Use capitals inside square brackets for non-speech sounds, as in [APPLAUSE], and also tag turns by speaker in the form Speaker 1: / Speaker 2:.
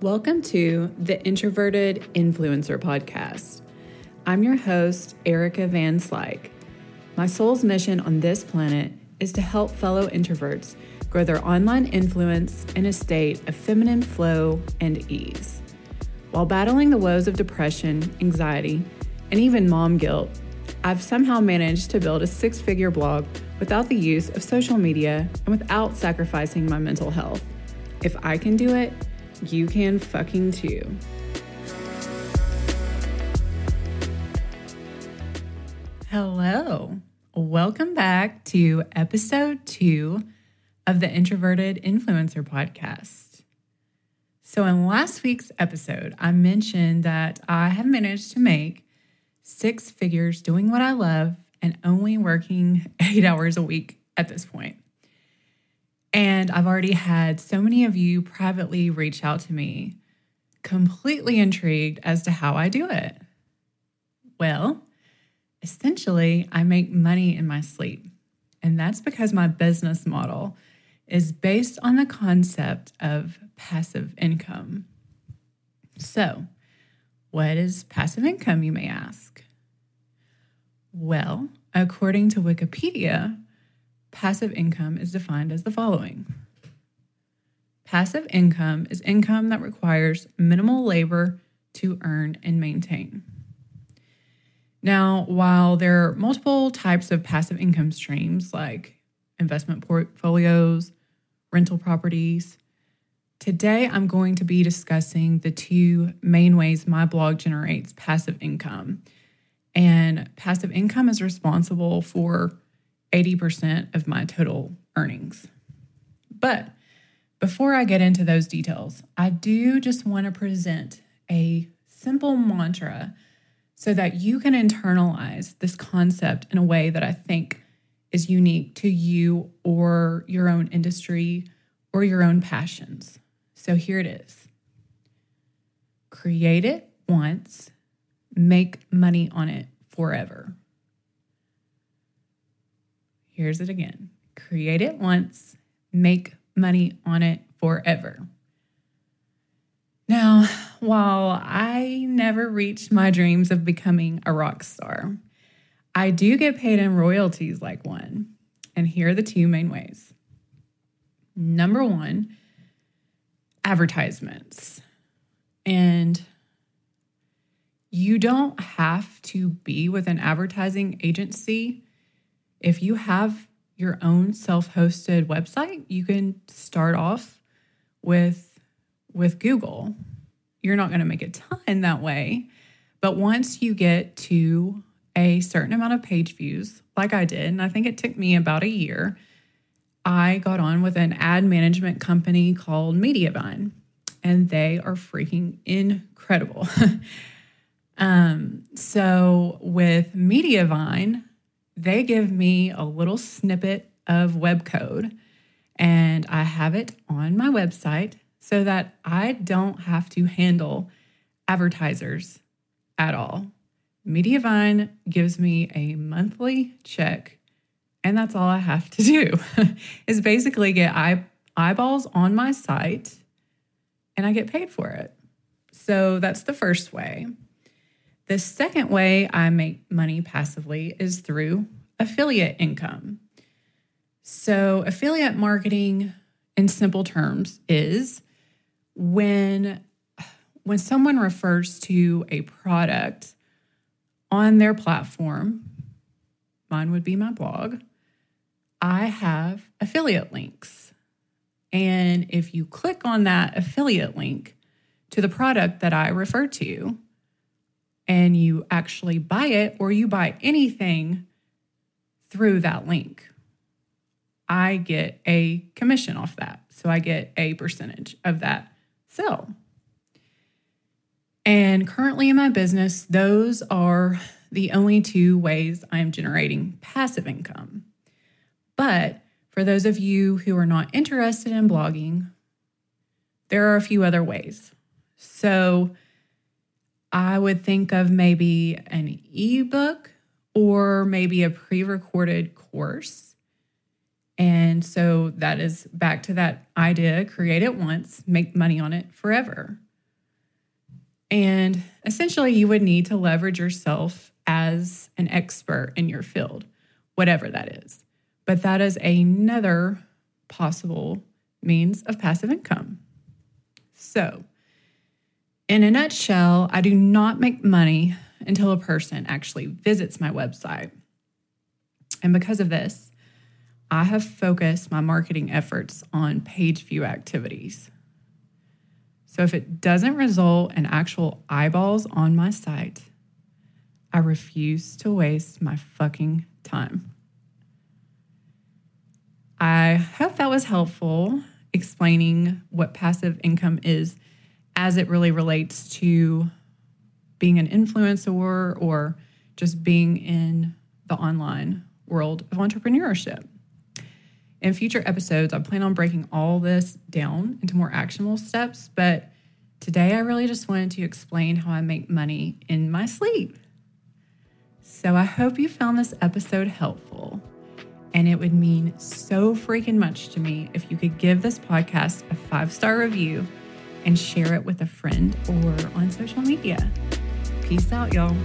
Speaker 1: Welcome to the Introverted Influencer Podcast. I'm your host, Erica Van Slyke. My soul's mission on this planet is to help fellow introverts grow their online influence in a state of feminine flow and ease. While battling the woes of depression, anxiety, and even mom guilt, I've somehow managed to build a six figure blog without the use of social media and without sacrificing my mental health. If I can do it, you can fucking too. Hello. Welcome back to episode two of the Introverted Influencer Podcast. So, in last week's episode, I mentioned that I have managed to make six figures doing what I love and only working [LAUGHS] eight hours a week at this point. And I've already had so many of you privately reach out to me, completely intrigued as to how I do it. Well, essentially, I make money in my sleep. And that's because my business model is based on the concept of passive income. So, what is passive income, you may ask? Well, according to Wikipedia, passive income is defined as the following Passive income is income that requires minimal labor to earn and maintain. Now, while there are multiple types of passive income streams like investment portfolios, rental properties, today I'm going to be discussing the two main ways my blog generates passive income. And passive income is responsible for 80% of my total earnings. But before I get into those details, I do just want to present a simple mantra so that you can internalize this concept in a way that I think is unique to you or your own industry or your own passions. So here it is create it once, make money on it forever. Here's it again create it once, make money on it forever. Now, while I never reached my dreams of becoming a rock star, I do get paid in royalties like one. And here are the two main ways. Number one, advertisements. And you don't have to be with an advertising agency if you have your own self-hosted website, you can start off with with Google. You're not going to make a ton that way, but once you get to a certain amount of page views, like I did, and I think it took me about a year, I got on with an ad management company called Mediavine, and they are freaking incredible. [LAUGHS] um, so with Mediavine, they give me a little snippet of web code and I have it on my website so that I don't have to handle advertisers at all. Mediavine gives me a monthly check and that's all I have to do [LAUGHS] is basically get eye- eyeballs on my site and I get paid for it. So that's the first way. The second way I make money passively is through affiliate income. So, affiliate marketing in simple terms is when when someone refers to a product on their platform, mine would be my blog, I have affiliate links. And if you click on that affiliate link to the product that I refer to, and you actually buy it or you buy anything through that link, I get a commission off that. So I get a percentage of that sale. And currently in my business, those are the only two ways I'm generating passive income. But for those of you who are not interested in blogging, there are a few other ways. So I would think of maybe an ebook or maybe a pre recorded course. And so that is back to that idea create it once, make money on it forever. And essentially, you would need to leverage yourself as an expert in your field, whatever that is. But that is another possible means of passive income. So, in a nutshell, I do not make money until a person actually visits my website. And because of this, I have focused my marketing efforts on page view activities. So if it doesn't result in actual eyeballs on my site, I refuse to waste my fucking time. I hope that was helpful explaining what passive income is as it really relates to being an influencer or just being in the online world of entrepreneurship. In future episodes, I plan on breaking all this down into more actionable steps, but today I really just wanted to explain how I make money in my sleep. So I hope you found this episode helpful. And it would mean so freaking much to me if you could give this podcast a five star review and share it with a friend or on social media. Peace out, y'all.